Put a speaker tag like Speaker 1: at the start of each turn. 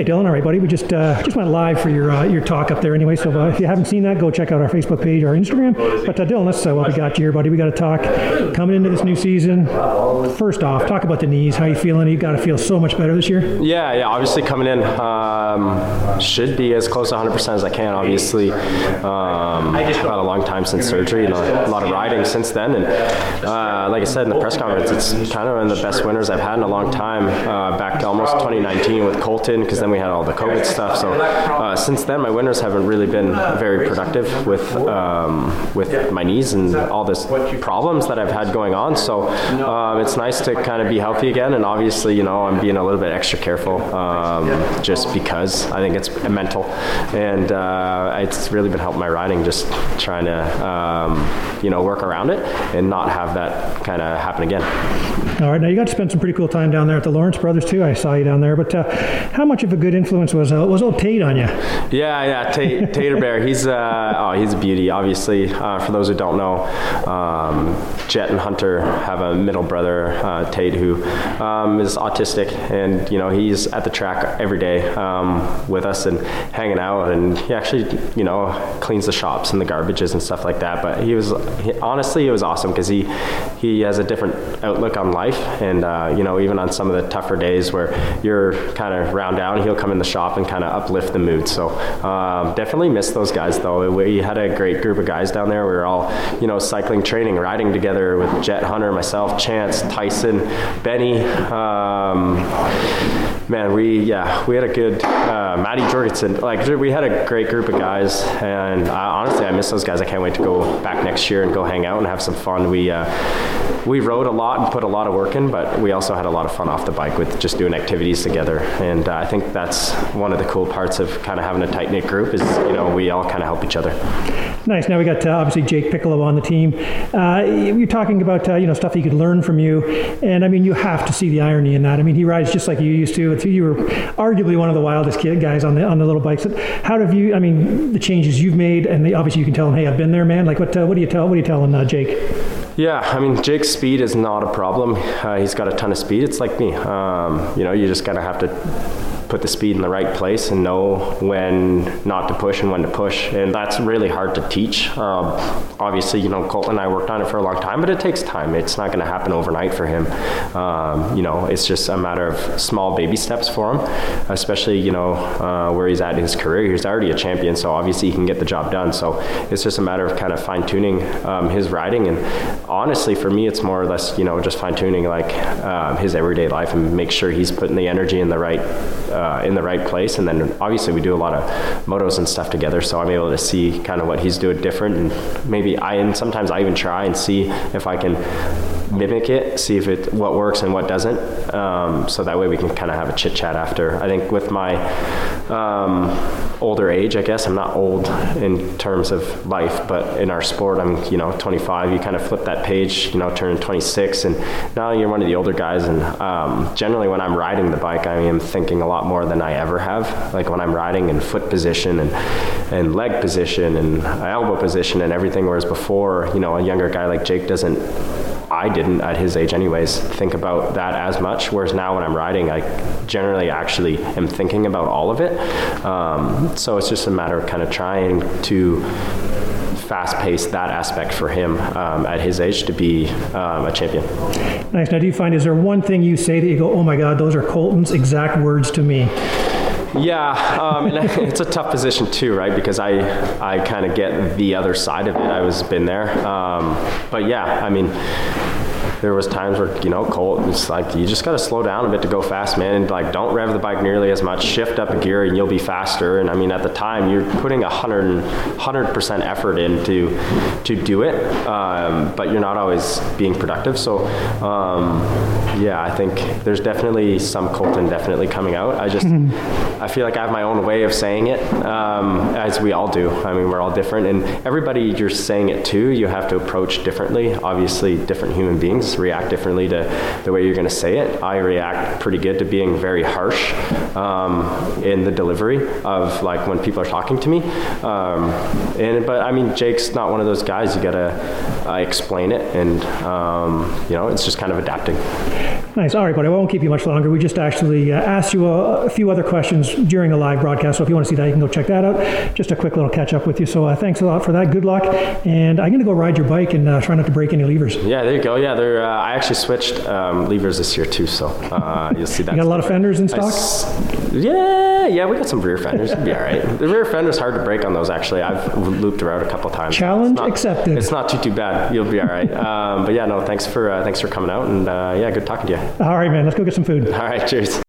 Speaker 1: Hey, Dylan. All right, buddy. We just uh, just went live for your uh, your talk up there anyway. So uh, if you haven't seen that, go check out our Facebook page, our Instagram. But uh, Dylan, that's uh, what we got you here, buddy. We got to talk coming into this new season. First off, talk about the knees. How you feeling? You got to feel so much better this year.
Speaker 2: Yeah, yeah. Obviously, coming in um, should be as close to 100% as I can. Obviously, um, had a long time since surgery and a, a lot of riding since then. And uh, like I said in the press conference, it's kind of one of the best winters I've had in a long time. Uh, back to almost 2019 with Colton, because then we had all the COVID stuff. So uh, since then, my winters haven't really been very productive with um, with my knees and all this problems that I've had going on. So um, it's nice to kind of be healthy again. And obviously, you know, I'm being a little bit extra careful um, just because I think it's mental, and uh, it's really been helping my riding. Just trying to um, you know work around it and not have that kind of happen again.
Speaker 1: All right, now you got to spend some pretty cool time down there at the Lawrence Brothers too. I saw you down there, but uh, how much of a good influence was uh, was old Tate on you?
Speaker 2: Yeah, yeah, Tate, Tater Bear. He's uh, oh, he's a beauty. Obviously, uh, for those who don't know, um, Jett and Hunter have a middle brother, uh, Tate, who um, is autistic, and you know he's at the track every day um, with us and hanging out, and he actually you know cleans the shops and the garbages and stuff like that. But he was he, honestly, it was awesome because he he has a different outlook on life, and uh, you know even on some of the tougher days where you're kind of round down, he'll come in the shop and kind of uplift the mood. So um, definitely miss those guys though. We had a great group of guys down there. We were all you know cycling, training, riding together with Jett Hunter, myself, Chance, Tyson, Benny. Um, man, we yeah, we had a good uh, Matty Jorgensen. Like we had a great group of guys, and uh, honestly, I miss those guys. I can't wait to go back next year and go hang out and have some fun. We uh, we rode a lot and put a lot of work in, but we also had a lot of fun off the bike with just doing activities together. And uh, I think that's one of the cool parts of kind of having a tight knit group is you know we all kind of help each other.
Speaker 1: Nice. Now we got uh, obviously Jake Piccolo on the team. Uh, you're talking about uh, you know stuff he could learn from you, and I mean you have to see the irony in that. I mean he rides just like you used to. You were arguably one of the wildest kid guys on the on the little bikes. How have you? I mean the changes you've made, and the, obviously you can tell him, hey, I've been there, man. Like what? Uh, what do you tell? What do you telling uh, Jake?
Speaker 2: Yeah, I mean, Jake's speed is not a problem. Uh, he's got a ton of speed. It's like me. Um, you know, you just gotta have to put the speed in the right place and know when not to push and when to push. And that's really hard to teach. Um, obviously, you know, Colton and I worked on it for a long time, but it takes time. It's not going to happen overnight for him. Um, you know, it's just a matter of small baby steps for him, especially, you know, uh, where he's at in his career. He's already a champion, so obviously he can get the job done. So it's just a matter of kind of fine tuning um, his riding. And honestly, for me, it's more or less, you know, just fine tuning like uh, his everyday life and make sure he's putting the energy in the right. Uh, uh, in the right place. And then obviously we do a lot of motos and stuff together, so I'm able to see kind of what he's doing different. And maybe I and sometimes I even try and see if I can mimic it, see if it what works and what doesn't. Um, so that way we can kind of have a chit chat after. I think with my um, older age, I guess I'm not old in terms of life, but in our sport, I'm you know 25. You kind of flip that page, you know, turn 26, and now you're one of the older guys. And um, generally, when I'm riding the bike, I am thinking a lot more than I ever have. Like when I'm riding in foot position and and leg position and elbow position and everything. Whereas before, you know, a younger guy like Jake doesn't I didn't at his age anyways think about that as much. Whereas now when I'm riding, I generally actually am thinking about all of it. Um, so it's just a matter of kind of trying to fast pace that aspect for him um, at his age to be um, a champion.
Speaker 1: Nice. Now, do you find is there one thing you say that you go, oh my God, those are Colton's exact words to me?
Speaker 2: Yeah, um, and it's a tough position too, right? Because I I kind of get the other side of it. I was been there, um, but yeah, I mean there was times where you know Colt it's like you just got to slow down a bit to go fast man and like don't rev the bike nearly as much. Shift up a gear and you'll be faster. And I mean at the time you're putting a hundred hundred percent effort into to do it um, but you're not always being productive. So um, yeah I think there's definitely some Colton definitely coming out. I just I feel like I have my own way of saying it um, as we all do. I mean we're all different and everybody you're saying it to you have to approach differently. Obviously different human beings react differently to the way you're going to say it. I react pretty good to being very harsh um, in the delivery of like when people are talking to me. Um, and but I mean, Jake's not one of those guys. You got to uh, explain it, and um, you know, it's just kind of adapting.
Speaker 1: Nice. All right, buddy. I won't keep you much longer. We just actually uh, asked you a, a few other questions during the live broadcast. So if you want to see that, you can go check that out. Just a quick little catch up with you. So uh, thanks a lot for that. Good luck. And I'm going to go ride your bike and uh, try not to break any levers.
Speaker 2: Yeah, there you go. Yeah, they're, uh, I actually switched um, levers this year too, so uh, you'll see that.
Speaker 1: You got a lot of fenders in stock?
Speaker 2: s- yeah, yeah, we got some rear fenders. It'll be all right. The rear fender's hard to break on those. Actually, I've looped around a couple times.
Speaker 1: Challenge
Speaker 2: It's not-
Speaker 1: accepted.
Speaker 2: It's not too too bad. You'll be all right. Um, but yeah, no, thanks for uh, thanks for coming out, and uh, yeah, good talking to you.
Speaker 1: All right, man. Let's go get some food.
Speaker 2: All right, cheers.